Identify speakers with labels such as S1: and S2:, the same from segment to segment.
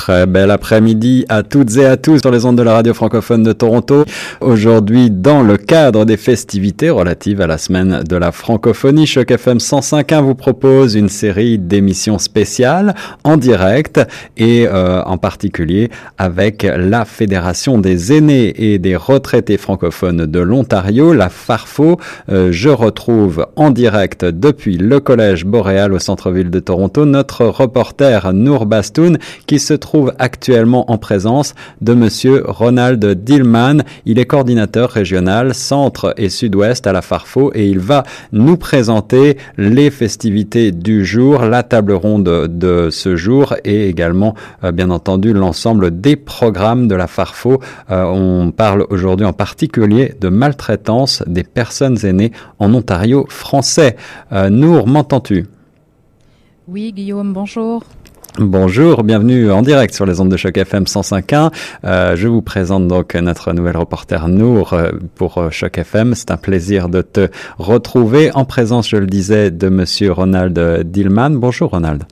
S1: Très bel après-midi à toutes et à tous sur les ondes de la radio francophone de Toronto. Aujourd'hui, dans le cadre des festivités relatives à la semaine de la francophonie, Choc FM 105.1 vous propose une série d'émissions spéciales en direct et euh, en particulier avec la Fédération des aînés et des retraités francophones de l'Ontario, la FARFO. Euh, je retrouve en direct depuis le Collège Boréal au centre-ville de Toronto notre reporter Nour Bastoun qui se trouve trouve actuellement en présence de monsieur Ronald Dillman. Il est coordinateur régional centre et sud-ouest à la Farfo et il va nous présenter les festivités du jour, la table ronde de ce jour et également, euh, bien entendu, l'ensemble des programmes de la Farfo. Euh, on parle aujourd'hui en particulier de maltraitance des personnes aînées en Ontario français. Euh, Nour, m'entends-tu?
S2: Oui, Guillaume, bonjour.
S1: Bonjour, bienvenue en direct sur les ondes de choc FM 105.1. Euh, je vous présente donc notre nouvelle reporter Nour euh, pour euh, choc FM. C'est un plaisir de te retrouver en présence, je le disais, de monsieur Ronald Dillman. Bonjour Ronald.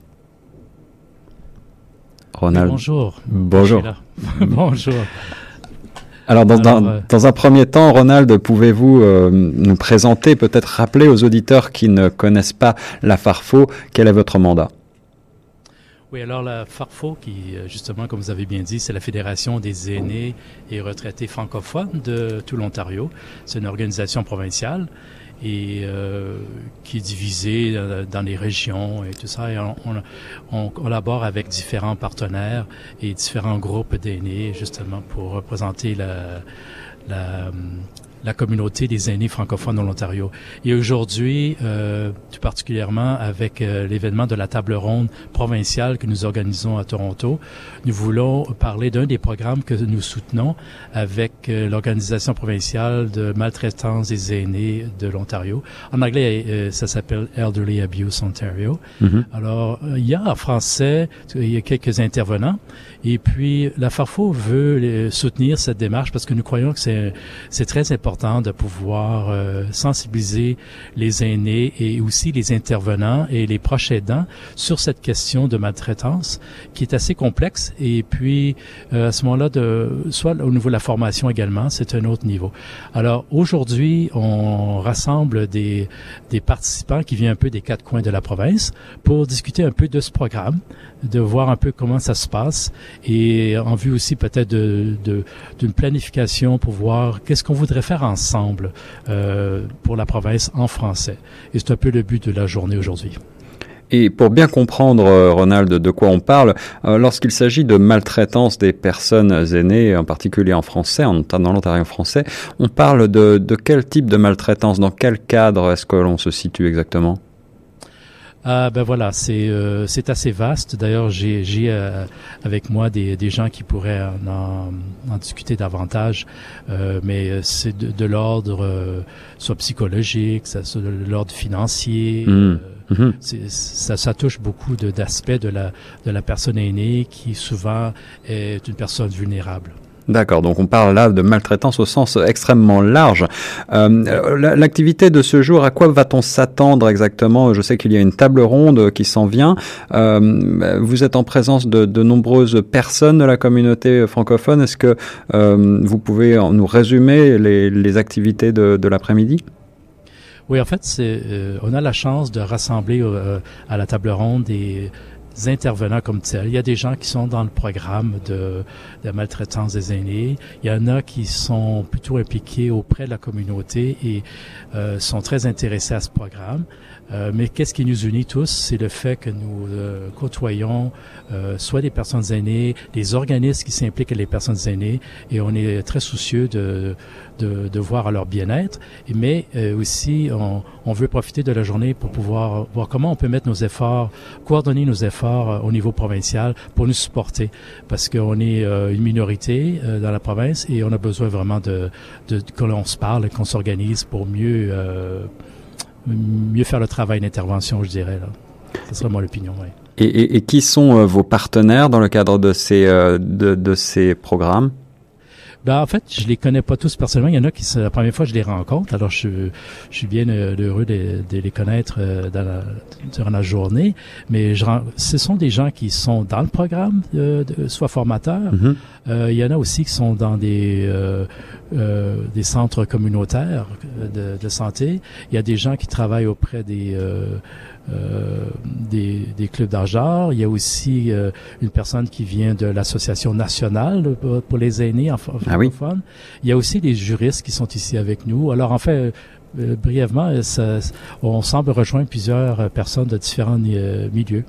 S3: Ronald. bonjour.
S1: Bonjour.
S3: bonjour.
S1: Alors, dans, dans, dans, un premier temps, Ronald, pouvez-vous nous présenter, peut-être rappeler aux auditeurs qui ne connaissent pas la Farfo, quel est votre mandat?
S3: Oui, alors la FARFO, qui euh, justement, comme vous avez bien dit, c'est la Fédération des aînés et retraités francophones de tout l'Ontario. C'est une organisation provinciale et euh, qui est divisée euh, dans les régions et tout ça. Et on, on, collabore avec différents partenaires et différents groupes d'aînés justement pour représenter la, la, la communauté des aînés francophones de l'Ontario. Et aujourd'hui, euh, tout particulièrement avec euh, l'événement de la table ronde provinciale que nous organisons à Toronto, nous voulons parler d'un des programmes que nous soutenons avec euh, l'organisation provinciale de maltraitance des aînés de l'Ontario. En anglais, euh, ça s'appelle Elderly Abuse Ontario. Mm-hmm. Alors, il y a en français, il y a quelques intervenants. Et puis, la FARFO veut soutenir cette démarche parce que nous croyons que c'est très important de pouvoir euh, sensibiliser les aînés et aussi les intervenants et les proches aidants sur cette question de maltraitance qui est assez complexe. Et puis, euh, à ce moment-là, de, soit au niveau de la formation également, c'est un autre niveau. Alors, aujourd'hui, on rassemble des, des participants qui viennent un peu des quatre coins de la province pour discuter un peu de ce programme, de voir un peu comment ça se passe et en vue aussi peut-être de, d'une planification pour voir qu'est-ce qu'on voudrait faire ensemble euh, pour la province en français. Et c'est un peu le but de la journée aujourd'hui.
S1: Et pour bien comprendre, euh, Ronald, de quoi on parle, euh, lorsqu'il s'agit de maltraitance des personnes aînées, en particulier en français, en, dans l'Ontario français, on parle de, de quel type de maltraitance, dans quel cadre est-ce que l'on se situe exactement?
S3: Ah ben voilà, c'est euh, c'est assez vaste. D'ailleurs, j'ai j'ai euh, avec moi des, des gens qui pourraient en, en discuter davantage, euh, mais c'est de, de l'ordre soit psychologique, ça, soit de l'ordre financier. Mmh. Mmh. Ça, ça touche beaucoup d'aspects de la de la personne aînée qui souvent est une personne vulnérable.
S1: D'accord, donc on parle là de maltraitance au sens extrêmement large. Euh, L'activité de ce jour, à quoi va-t-on s'attendre exactement? Je sais qu'il y a une table ronde qui s'en vient. Euh, vous êtes en présence de, nombreuses personnes de la communauté francophone. Est-ce que euh, vous pouvez nous résumer les, activités de, l'après-midi?
S3: Oui, en fait, euh, on a la chance de rassembler euh, à la table ronde des intervenants comme tels. Il y a des gens qui sont dans le programme de, de maltraitance des aînés. Il y en a qui sont plutôt impliqués auprès de la communauté et euh, sont très intéressés à ce programme. Euh, mais qu'est-ce qui nous unit tous, c'est le fait que nous euh, côtoyons euh, soit des personnes aînées, des organismes qui s'impliquent les personnes aînées, et on est très soucieux de, de, de voir leur bien-être. Mais aussi, on, on, veut profiter de la journée pour pouvoir voir comment on peut mettre nos efforts, coordonner nos efforts au niveau provincial pour nous supporter, parce qu'on est une minorité dans la province et on a besoin vraiment de, de que l'on se parle, qu'on s'organise pour mieux mieux faire le travail d'intervention, je dirais. Ce serait mon.
S1: Et, qui sont euh, vos partenaires dans le cadre de ces, euh, de, ces programmes?
S3: Ben, en fait, je les connais pas tous personnellement. Il y en a qui, c'est la première fois que je les rencontre. Alors, je, je suis bien euh, heureux de, de, les connaître euh, dans la, durant la journée. Mais je, ce sont des gens qui sont dans le programme, euh, de, soit formateurs. Mm-hmm. euh, il y en a aussi qui sont dans des, euh, des centres communautaires de, de, santé. Il y a des gens qui travaillent auprès des euh, des, des, clubs d'argent. Il y a aussi euh, une personne qui vient de l'Association nationale pour, les aînés en ah oui. Il y a aussi des juristes qui sont ici avec nous. Alors en fait, euh, brièvement, ça, on semble rejoindre plusieurs personnes de différents milieux.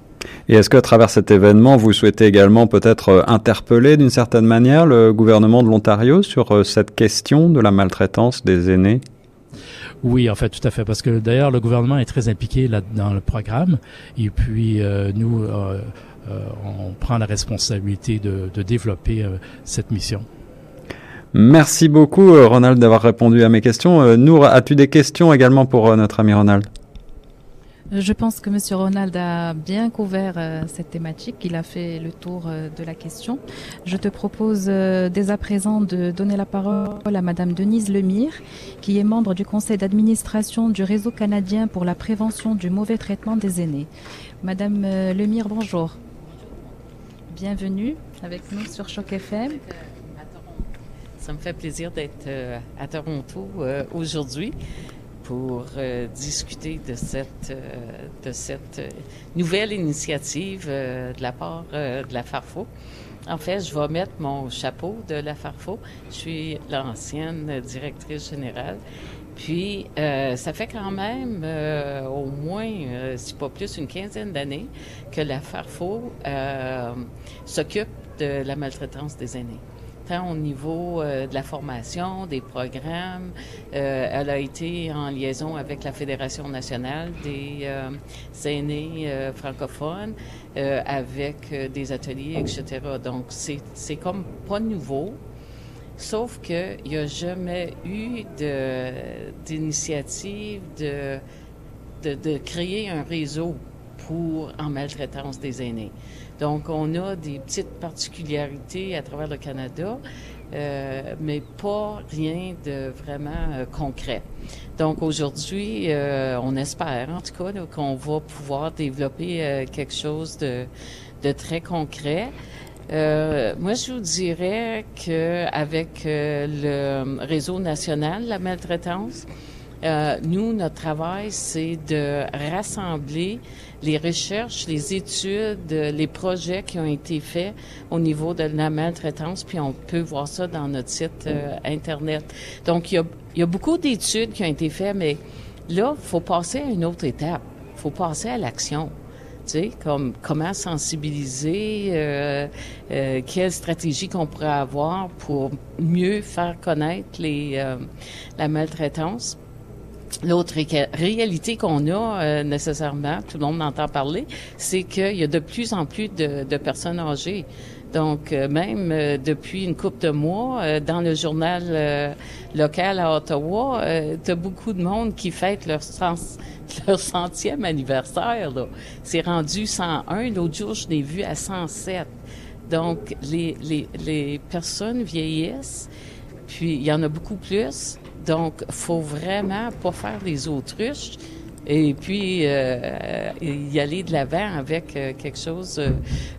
S1: Et est-ce que à travers cet événement, vous souhaitez également peut-être interpeller d'une certaine manière le gouvernement de l'Ontario sur cette question de la maltraitance des aînés?
S3: Oui, en fait, tout à fait, parce que d'ailleurs, le gouvernement est très impliqué là, dans le programme, et puis euh, nous, euh, euh, on prend la responsabilité de, de développer cette mission.
S1: Merci beaucoup, Ronald, d'avoir répondu à mes questions. Nour, as-tu des questions également pour notre ami Ronald?
S2: Je pense que M. Ronald a bien couvert euh, cette thématique. Il a fait le tour euh, de la question. Je te propose euh, dès à présent de donner la parole à Mme Denise Lemire, qui est membre du conseil d'administration du réseau canadien pour la prévention du mauvais traitement des aînés. Madame Lemire, bonjour. Bienvenue avec nous sur Choc FM.
S4: Ça me fait plaisir d'être à Toronto aujourd'hui pour euh, discuter de cette, euh, de cette nouvelle initiative euh, de la part de la Farfo. En fait, je vais mettre mon chapeau de la Farfo. Je suis l'ancienne directrice générale. Puis, ça fait quand même au moins, si pas plus, une quinzaine d'années que la Farfo s'occupe de la maltraitance des aînés au niveau euh, de la formation, des programmes. Euh, elle a été en liaison avec la Fédération nationale des euh, aînés francophones, avec des ateliers, etc. Donc, c'est comme pas nouveau. Sauf qu'il n'y a jamais eu d'initiative de, de, de, créer un réseau pour en maltraitance des aînés. Donc, on a des petites particularités à travers le Canada, euh, mais pas rien de vraiment euh, concret. Donc, aujourd'hui, euh, on espère, en tout cas, qu'on va pouvoir développer quelque chose de, très concret. Moi, je vous dirais qu'avec le réseau national de la maltraitance, euh, nous, notre travail, c'est de rassembler les recherches, les études, les projets qui ont été faits au niveau de la maltraitance, puis on peut voir ça dans notre site euh, Internet. Donc, il y a, y a beaucoup d'études qui ont été faites, mais là, faut passer à une autre étape. Faut passer à l'action. Tu sais, comme comment sensibiliser, euh, euh, quelle stratégie qu'on pourrait avoir pour mieux faire connaître les, euh, la maltraitance. L'autre réalité qu'on a euh, nécessairement, tout le monde entend parler, c'est qu'il y a de plus en plus de, de personnes âgées. Donc, euh, même euh, depuis une couple de mois, dans le journal local à Ottawa, tu as beaucoup de monde qui fête leur, leur centième anniversaire. C'est rendu 101. L'autre jour, je l'ai vu à 107. Donc, les, les, les personnes vieillissent, puis il y en a beaucoup plus. Donc, faut vraiment pas faire les autruches et puis euh, y aller de l'avant avec euh, quelque chose euh,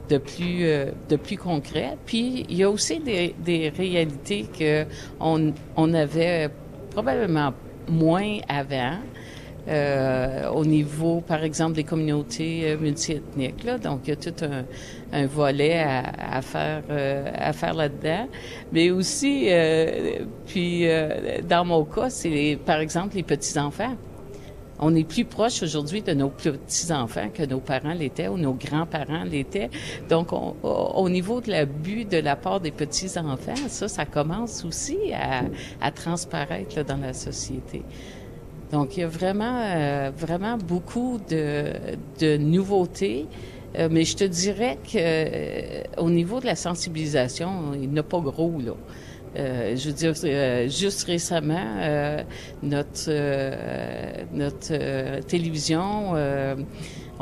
S4: de plus de plus concret. Puis il y a aussi des, des réalités que on, on avait probablement moins avant. Euh, au niveau, par exemple, des communautés euh, multiethniques. Là. Donc, il y a tout un, un volet à, à faire, euh, faire là-dedans. Mais aussi, euh, puis dans mon cas, c'est par exemple les petits-enfants. On est plus proche aujourd'hui de nos petits-enfants que nos parents l'étaient ou nos grands-parents l'étaient. Donc, on, au niveau de l'abus de la part des petits-enfants, ça, ça commence aussi à, à transparaître là, dans la société. Donc, il y a vraiment, euh, vraiment beaucoup de, de nouveautés. Euh, mais je te dirais que euh, au niveau de la sensibilisation, il n'y a pas gros là. Euh, je veux dire, euh, juste récemment, euh, notre notre télévision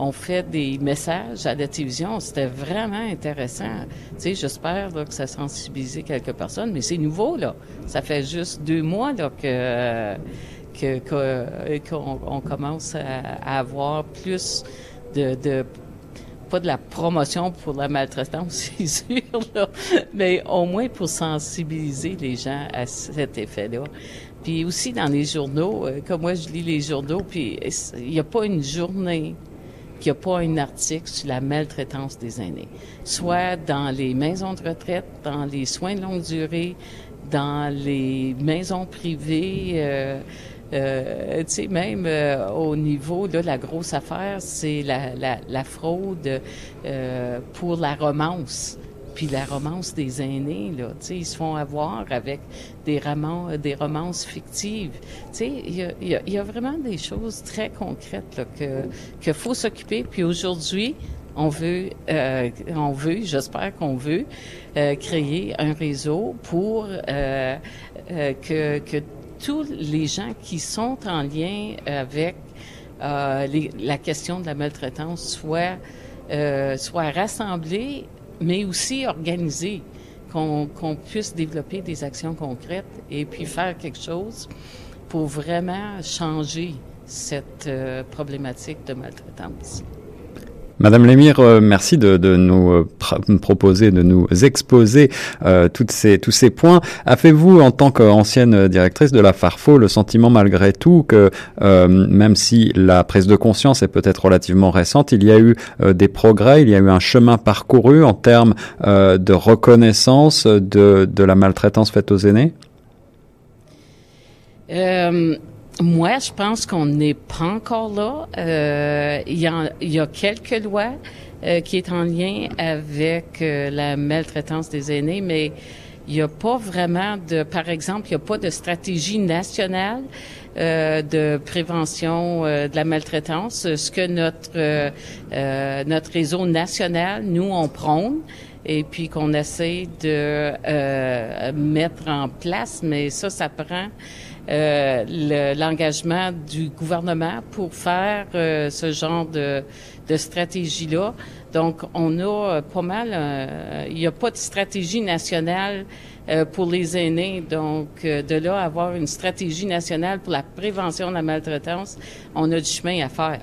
S4: on fait des messages à la télévision. C'était vraiment intéressant. Tu sais, j'espère que ça a sensibilisé quelques personnes, mais c'est nouveau là. Ça fait juste deux mois là que qu'on on commence à, avoir plus de, de pas de la promotion pour la maltraitance, c'est sûr, là, mais au moins pour sensibiliser les gens à cet effet-là. Puis aussi dans les journaux, euh, comme moi je lis les journaux, puis il n'y a pas une journée qu'il n'y a pas un article sur la maltraitance des aînés, soit dans les maisons de retraite, dans les soins de longue durée, dans les maisons privées. Euh, euh, tu sais, même euh, au niveau de la grosse affaire, c'est la, la, la, fraude euh, pour la romance. Puis la romance des aînés, là, tu sais, ils se font avoir avec des, romans, des romances fictives. Tu sais, il y a, y, a, y a, vraiment des choses très concrètes là, que qu'il faut s'occuper. Puis aujourd'hui, on veut, euh, on veut, j'espère qu'on veut euh, créer un réseau pour euh, que, que tous les gens qui sont en lien avec euh, la question de la maltraitance soient, euh, soient rassemblés, mais aussi organisés, qu'on puisse développer des actions concrètes et puis faire quelque chose pour vraiment changer cette euh, problématique de maltraitance.
S1: Madame Lémire, euh, merci de, nous euh, proposer, de nous exposer euh, tous ces points. Avez-vous, en tant qu'ancienne directrice de la Farfo, le sentiment malgré tout que même si la prise de conscience est peut-être relativement récente, il y a eu des progrès, il y a eu un chemin parcouru en termes de reconnaissance de, de la maltraitance faite aux aînés?
S4: Moi, je pense qu'on n'est pas encore là. Euh, il, y a, y a, quelques lois euh, qui est en lien avec euh, la maltraitance des aînés, mais il n'y a pas vraiment de, par exemple, il n'y a pas de stratégie nationale euh, de prévention de la maltraitance. Ce que notre notre réseau national, nous, on prône et puis qu'on essaie de mettre en place, mais ça, ça prend euh, l'engagement du gouvernement pour faire euh, ce genre de, de stratégie-là. Donc, on a euh, pas mal, il n'y a pas de stratégie nationale pour les aînés. Donc, de là, avoir une stratégie nationale pour la prévention de la maltraitance, on a du chemin à faire.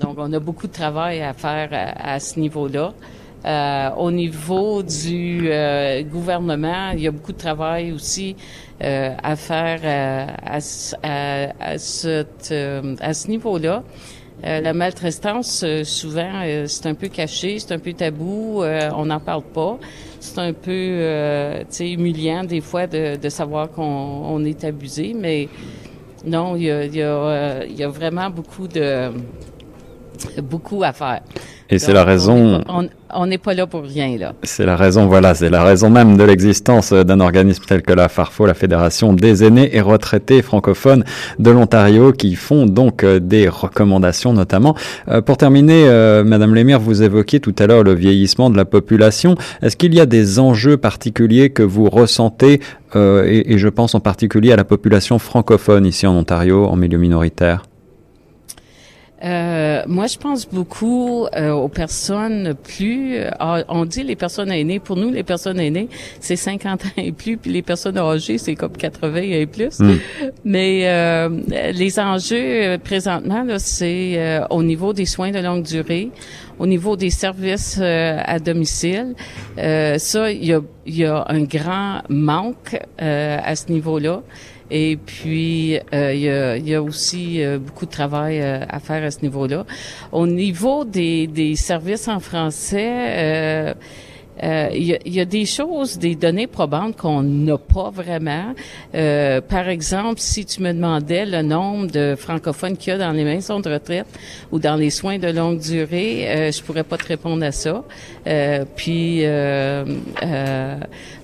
S4: Donc, on a beaucoup de travail à faire à, ce niveau-là. Au niveau du gouvernement, il y a beaucoup de travail aussi euh, à faire euh, à, à, à, cette, euh, à ce niveau-là. la maltraitance, souvent, c'est un peu caché, c'est un peu tabou, on n'en parle pas. C'est un peu, humiliant des fois de, de savoir qu'on on est abusé, mais non, il y a, y, a, y a vraiment beaucoup de beaucoup à faire.
S1: Et c'est la raison.
S4: On n'est pas là pour rien, là.
S1: C'est la raison, voilà, c'est la raison même de l'existence d'un organisme tel que la FARFO, la Fédération des aînés et retraités francophones de l'Ontario, qui font donc euh, des recommandations notamment. Euh, pour terminer, euh, Madame Lémire, vous évoquiez tout à l'heure le vieillissement de la population. Est-ce qu'il y a des enjeux particuliers que vous ressentez, et, et je pense en particulier à la population francophone ici en Ontario, en milieu minoritaire?
S4: Euh, moi, je pense beaucoup euh, aux personnes plus. Euh, on dit les personnes aînées. Pour nous, les personnes aînées, c'est 50 ans et plus, puis les personnes âgées, c'est comme 80 et plus. Hmm. Mais euh, les enjeux présentement, là, c'est au niveau des soins de longue durée, au niveau des services à domicile. ça, il y a, y a, un grand manque à ce niveau-là. Et puis, euh, il, y a, y a, aussi euh, beaucoup de travail euh, à faire à ce niveau-là. Au niveau des, des services en français, euh, il y, y, a des choses, des données probantes qu'on n'a pas vraiment. Euh, par exemple, si tu me demandais le nombre de francophones qu'il y a dans les maisons de retraite ou dans les soins de longue durée, euh, je pourrais pas te répondre à ça. Euh, puis, euh,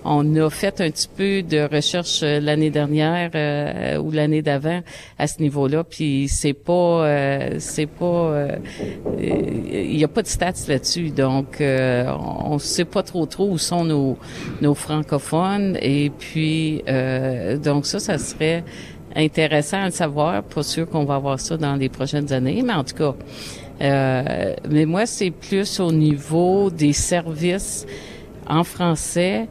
S4: on a fait un petit peu de recherche l'année dernière ou l'année d'avant à ce niveau-là. Puis, c'est pas, c'est pas, il n'y a pas de stats là-dessus. Donc, on sait pas trop trop où sont nos, nos francophones. Et puis, euh, donc ça, ça serait intéressant à le savoir. Pas sûr qu'on va avoir ça dans les prochaines années, mais en tout cas. Euh, mais moi, c'est plus au niveau des services en français.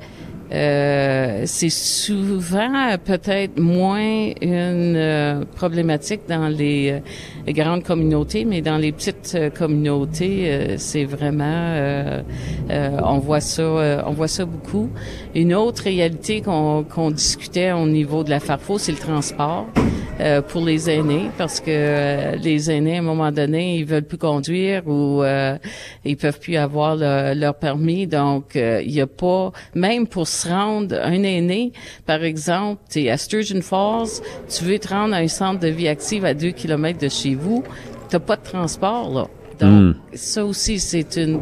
S4: Euh, c'est souvent peut-être moins une euh, problématique dans les, euh, grandes communautés, mais dans les petites communautés, c'est vraiment, on voit ça, on voit ça beaucoup. Une autre réalité qu'on discutait au niveau de la Farfo, c'est le transport. Euh, pour les aînés parce que euh, les aînés à un moment donné ils veulent plus conduire ou euh, ils peuvent plus avoir leur permis donc il y a pas même pour se rendre un aîné par exemple tu es à Sturgeon Falls tu veux te rendre à un centre de vie active à deux kilomètres de chez vous t'as pas de transport là donc hmm. ça aussi c'est une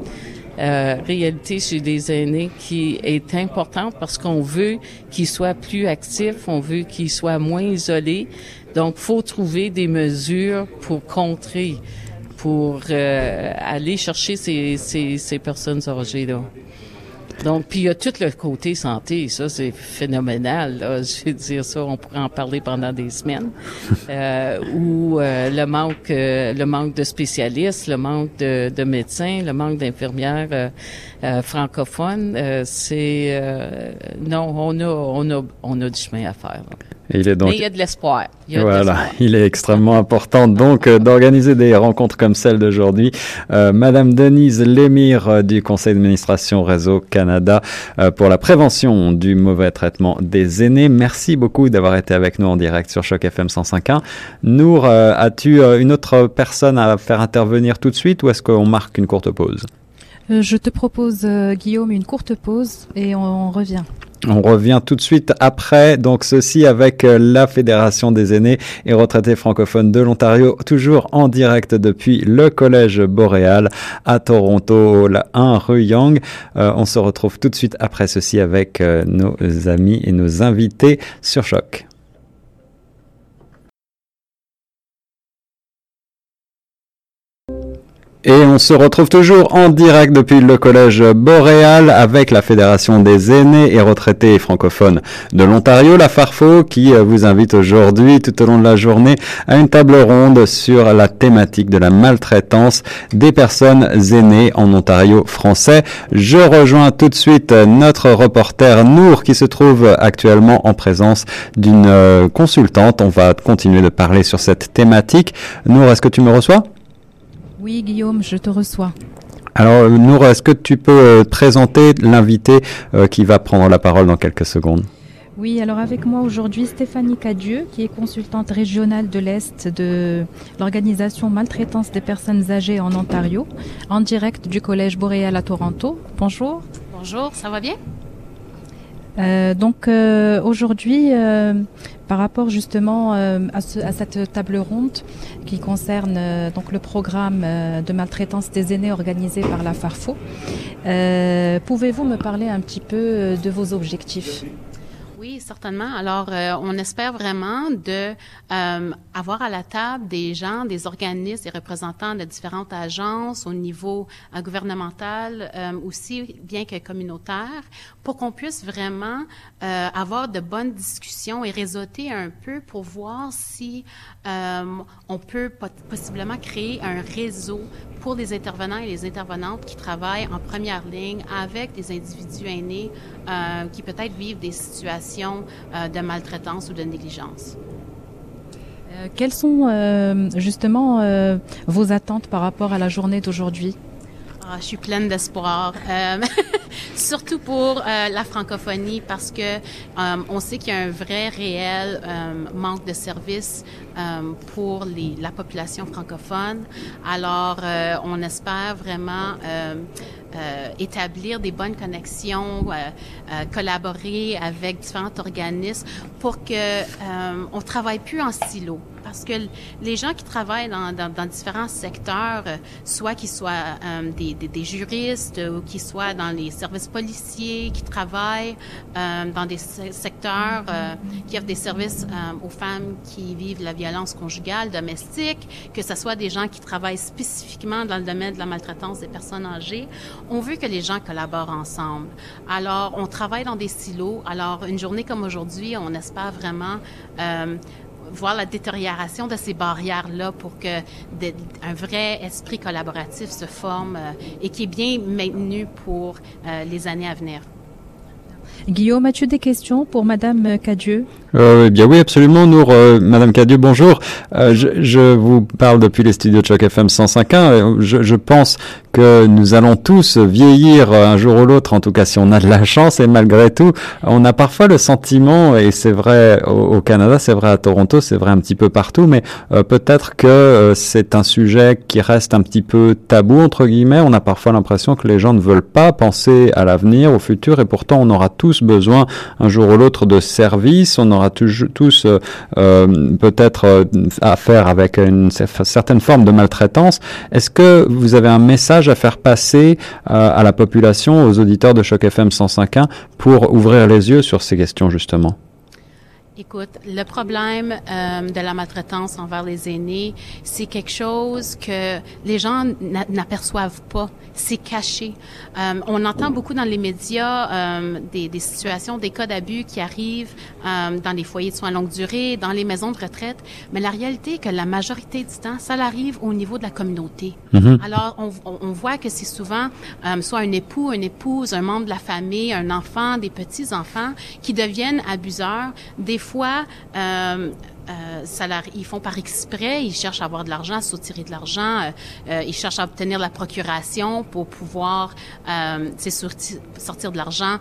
S4: euh, réalité chez des aînés qui est importante parce qu'on veut qu'ils soient plus actifs, on veut qu'ils soient moins isolés. Donc, faut trouver des mesures pour contrer, pour euh, aller chercher ces, ces, personnes âgées-là. Donc, puis il y a tout le côté santé, ça c'est phénoménal. Je veux dire ça, on pourrait en parler pendant des semaines. Euh, ou euh, le manque, euh, le manque de spécialistes, le manque de, de médecins, le manque d'infirmières euh, francophones. c'est non, on a, on a, on a du chemin à faire. Il est donc... Mais il y a de l'espoir.
S1: Voilà, il est extrêmement important donc euh, d'organiser des rencontres comme celle d'aujourd'hui. Euh, Madame Denise Lémire euh, du Conseil d'administration Réseau Canada euh, pour la prévention du mauvais traitement des aînés. Merci beaucoup d'avoir été avec nous en direct sur Choc FM 105.1. Nour, as-tu une autre personne à faire intervenir tout de suite ou est-ce qu'on marque une courte pause?
S2: Je te propose, Guillaume, une courte pause et on revient.
S1: On revient tout de suite après, donc ceci avec euh, la Fédération des aînés et retraités francophones de l'Ontario, toujours en direct depuis le Collège Boréal à Toronto, la 1 rue Young. Euh, on se retrouve tout de suite après ceci avec euh, nos amis et nos invités sur Choc. Et on se retrouve toujours en direct depuis le collège Boréal avec la Fédération des aînés et retraités francophones de l'Ontario, la Farfo, qui euh, vous invite aujourd'hui tout au long de la journée à une table ronde sur la thématique de la maltraitance des personnes aînées en Ontario français. Je rejoins tout de suite notre reporter Nour qui se trouve actuellement en présence d'une euh, consultante. On va continuer de parler sur cette thématique. Nour, est-ce que tu me reçois?
S2: Oui, Guillaume, je te reçois.
S1: Alors, Nour, est-ce que tu peux euh, présenter l'invité euh, qui va prendre la parole dans quelques secondes?
S2: Oui, alors avec moi aujourd'hui Stéphanie Cadieux, qui est consultante régionale de l'Est de l'organisation Maltraitance des personnes âgées en Ontario, en direct du Collège Boréal à Toronto. Bonjour.
S5: Bonjour, ça va bien?
S2: Euh, donc aujourd'hui, par rapport justement euh, à, cette table ronde qui concerne euh, donc le programme euh, de maltraitance des aînés organisé par la Farfo. Pouvez-vous me parler un petit peu de vos objectifs?
S5: Oui, certainement. Alors, euh, on espère vraiment de euh, avoir à la table des gens, des organismes, des représentants de différentes agences au niveau euh, gouvernemental, aussi bien que communautaire, pour qu'on puisse vraiment avoir de bonnes discussions et réseauter un peu pour voir si on peut possiblement créer un réseau pour les intervenants et les intervenantes qui travaillent en première ligne avec des individus aînés qui peut-être vivent des situations euh, de maltraitance ou de négligence.
S2: Euh, quelles sont justement vos attentes par rapport à la journée d'aujourd'hui?
S5: Ah, je suis pleine d'espoir, euh, surtout pour euh, la francophonie parce que euh, on sait qu'il y a un vrai réel manque de services pour les, la population francophone. Alors, on espère vraiment établir des bonnes connexions, collaborer avec différents organismes pour que on travaille plus en silo parce que les gens qui travaillent dans, différents secteurs, euh, soit qu'ils soient euh, des, juristes ou qu'ils soient dans les services policiers, qui travaillent dans des secteurs qui offrent des services aux femmes qui vivent la violence conjugale, domestique, que ce soit des gens qui travaillent spécifiquement dans le domaine de la maltraitance des personnes âgées, on veut que les gens collaborent ensemble. Alors, on travaille dans des silos. Alors, une journée comme aujourd'hui, on espère vraiment euh, voir la détérioration de ces barrières-là pour que un vrai esprit collaboratif se forme euh, et qui est bien maintenu pour euh, les années à venir.
S2: Guillaume, as-tu des questions pour Madame Cadieux?
S1: Euh, bien oui, absolument. Nour, euh, Madame Cadieux, bonjour. Euh, je, je, vous parle depuis les studios de Choc FM 105.1. Je, je pense que nous allons tous vieillir un jour ou l'autre, en tout cas si on a de la chance. Et malgré tout, on a parfois le sentiment, et c'est vrai au, Canada, c'est vrai à Toronto, c'est vrai un petit peu partout, mais euh, peut-être que c'est un sujet qui reste un petit peu tabou entre guillemets. On a parfois l'impression que les gens ne veulent pas penser à l'avenir, au futur, et pourtant on aura tous besoin un jour ou l'autre de services. Tous euh, euh, peut-être euh, affaire avec une certaine forme de maltraitance. Est-ce que vous avez un message à faire passer à la population, aux auditeurs de Choc FM 105.1 pour ouvrir les yeux sur ces questions justement?
S5: Écoute, le problème euh, de la maltraitance envers les aînés, c'est quelque chose que les gens n'aperçoivent pas. C'est caché. Euh, on entend beaucoup dans les médias euh, des, des, situations, des cas d'abus qui arrivent euh, dans les foyers de soins longue durée, dans les maisons de retraite, mais la réalité est que la majorité du temps, ça arrive au niveau de la communauté. Mm-hmm. Alors, on, on, voit que c'est souvent euh, soit un époux, une épouse, un membre de la famille, un enfant, des petits-enfants qui deviennent abuseurs, des fois euh, euh, ils font par exprès, ils cherchent à avoir de l'argent, à soutirer de l'argent, euh, ils cherchent à obtenir la procuration pour pouvoir sortir, de l'argent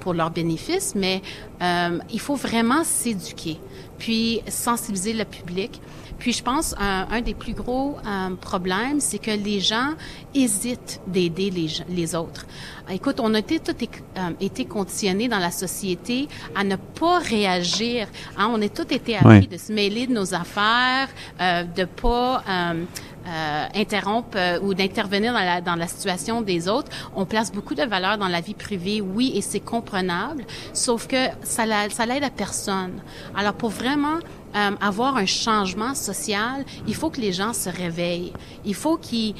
S5: pour leurs bénéfices, mais il faut vraiment s'éduquer, puis sensibiliser le public. Puis je pense un, un des plus gros euh, problèmes, c'est que les gens hésitent d'aider les, les autres. Écoute, on a été tout euh, été conditionnés dans la société à ne pas réagir. Hein? On a tout été appris de se mêler de nos affaires, euh, de pas euh, interrompre euh, ou d'intervenir dans la, dans la situation des autres. On place beaucoup de valeur dans la vie privée, oui, et c'est comprenable, sauf que ça, l'aide à personne. Alors, pour vraiment euh, avoir un changement social, il faut que les gens se réveillent. Il faut qu'ils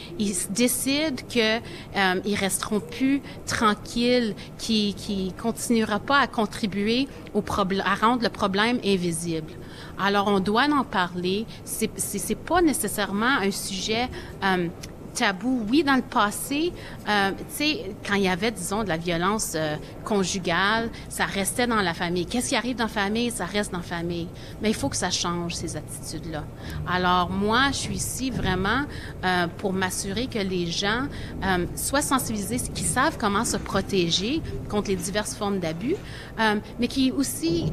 S5: décident que euh, ils resteront plus tranquilles, qu'ils qui continuera pas à contribuer au problème, à rendre le problème invisible. Alors, on doit en parler. C'est, c'est, pas nécessairement un sujet euh, tabou. Oui, dans le passé, euh, tu sais, quand il y avait, disons, de la violence euh, conjugale, ça restait dans la famille. Qu'est-ce qui arrive dans la famille, ça reste dans la famille. Mais il faut que ça change, ces attitudes-là. Alors, moi, je suis ici vraiment pour m'assurer que les gens soient sensibilisés, qu'ils savent comment se protéger contre les diverses formes d'abus, mais qui aussi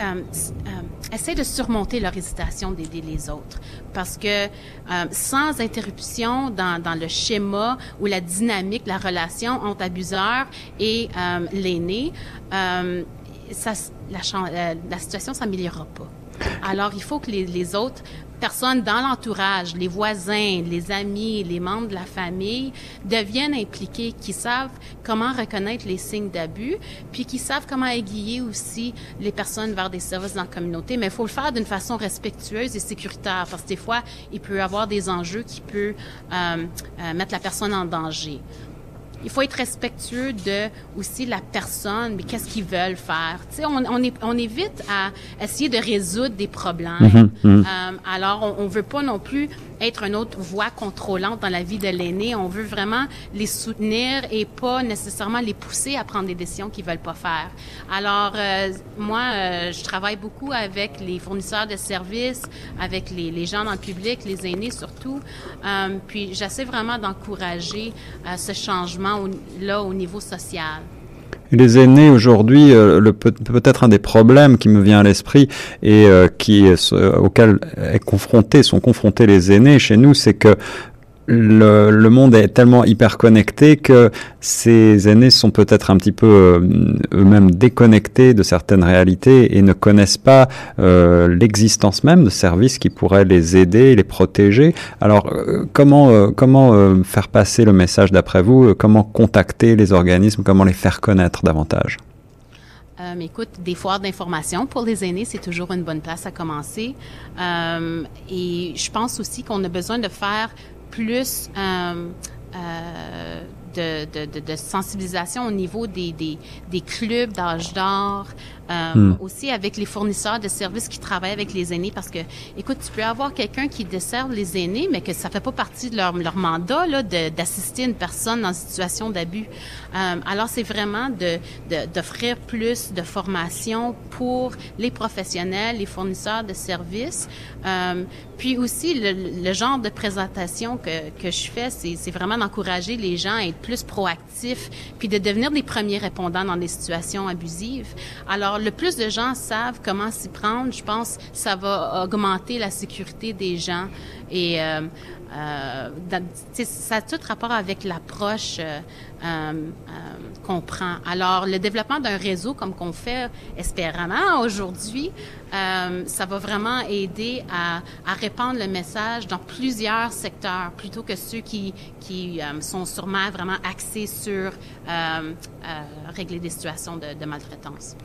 S5: euh, euh, de surmonter leur hésitation d'aider les autres. Parce que euh, sans interruption dans, le schéma ou la dynamique, la relation entre abuseur et euh, l'aîné, la, la, situation s'améliorera pas. Alors, il faut que les autres personnes dans l'entourage, les voisins, les amis, les membres de la famille deviennent impliqués, qui savent comment reconnaître les signes d'abus, puis qui savent comment aiguiller aussi les personnes vers des services dans la communauté. Mais il faut le faire d'une façon respectueuse et sécuritaire, parce que des fois, il peut y avoir des enjeux qui peuvent euh, euh, mettre la personne en danger il faut être respectueux de aussi la personne, mais qu'est-ce qu'ils veulent faire. Tu sais, on, on, est, on évite à essayer de résoudre des problèmes. Mm-hmm, mm-hmm. Euh, alors, on, on veut pas non plus être une autre voix contrôlante dans la vie de l'aîné. On veut vraiment les soutenir et pas nécessairement les pousser à prendre des décisions qu'ils veulent pas faire. Alors, euh, moi, euh, je travaille beaucoup avec les fournisseurs de services, avec les, gens dans le public, les aînés surtout. Euh, puis, j'essaie vraiment d'encourager euh, ce changement au, là au niveau social.
S1: Les aînés aujourd'hui, euh, peut-être un des problèmes qui me vient à l'esprit et euh, qui auquel est confronté, sont confrontés les aînés chez nous, c'est que le, le, monde est tellement hyper connecté que ces aînés sont peut-être un petit peu euh, eux-mêmes déconnectés de certaines réalités et ne connaissent pas euh, l'existence même de services qui pourraient les aider, les protéger. Alors euh, comment euh, comment euh, faire passer le message d'après vous? Comment contacter les organismes? Comment les faire connaître davantage?
S5: Euh, écoute, des foires d'information pour les aînés, c'est toujours une bonne place à commencer. Euh, et je pense aussi qu'on a besoin de faire plus euh, euh, de, sensibilisation au niveau des, des, des clubs d'âge d'or, euh, hmm. aussi avec les fournisseurs de services qui travaillent avec les aînés, parce que, écoute, tu peux avoir quelqu'un qui dessert les aînés, mais que ça fait pas partie de leur, leur mandat là, d'assister une personne en situation d'abus. Euh, alors, c'est vraiment de d'offrir plus de formation pour les professionnels, les fournisseurs de services. Euh, puis aussi, le, le, genre de présentation que, que je fais, c'est vraiment d'encourager les gens à être plus proactifs, puis de devenir des premiers répondants dans des situations abusives. Alors, le plus de gens savent comment s'y prendre, je pense, ça va augmenter la sécurité des gens et euh, euh, ça a tout rapport avec l'approche euh, qu'on prend. Alors, le développement d'un réseau comme qu'on fait espérément aujourd'hui, ça va vraiment aider à, à, répandre le message dans plusieurs secteurs plutôt que ceux qui, qui sont sûrement vraiment axés sur régler des situations de, de, maltraitance.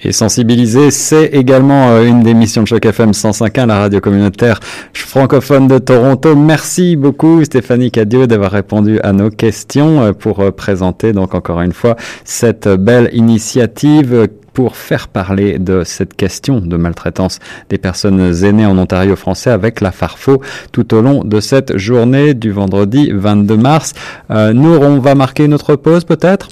S1: Et sensibiliser, c'est également une des missions de Choc FM 105.1, la radio communautaire francophone de Toronto. Merci beaucoup Stéphanie Cadieux d'avoir répondu à nos questions pour présenter donc encore une fois cette belle initiative pour faire parler de cette question de maltraitance des personnes aînées en Ontario français avec la Farfo tout au long de cette journée du vendredi 22 mars. Euh, nous, on va marquer notre pause peut-être?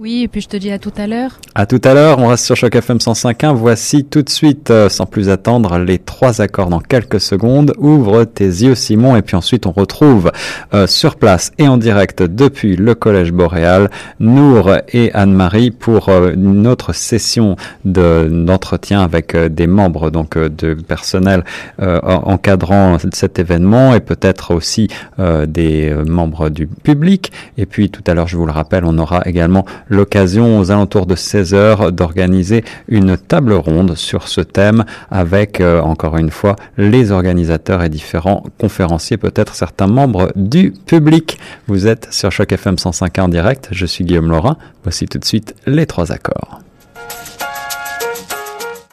S2: Oui, et puis je te dis à tout à l'heure.
S1: À tout à l'heure, on reste sur Choc FM 105.1. Voici tout de suite, euh, sans plus attendre, les trois accords dans quelques secondes. Ouvre tes yeux, Simon, et puis ensuite on retrouve euh, sur place et en direct depuis le Collège Boréal, Nour et Anne-Marie pour euh, une autre session d'entretien avec des membres donc de personnel encadrant cet événement et peut-être aussi des membres du public. Et puis tout à l'heure, je vous le rappelle, on aura également l'occasion aux alentours de 16 heures d'organiser une table ronde sur ce thème avec, euh, encore une fois, les organisateurs et différents conférenciers, peut-être certains membres du public. Vous êtes sur Choc FM 105 en direct. Je suis Guillaume Laurin. Voici tout de suite les trois accords.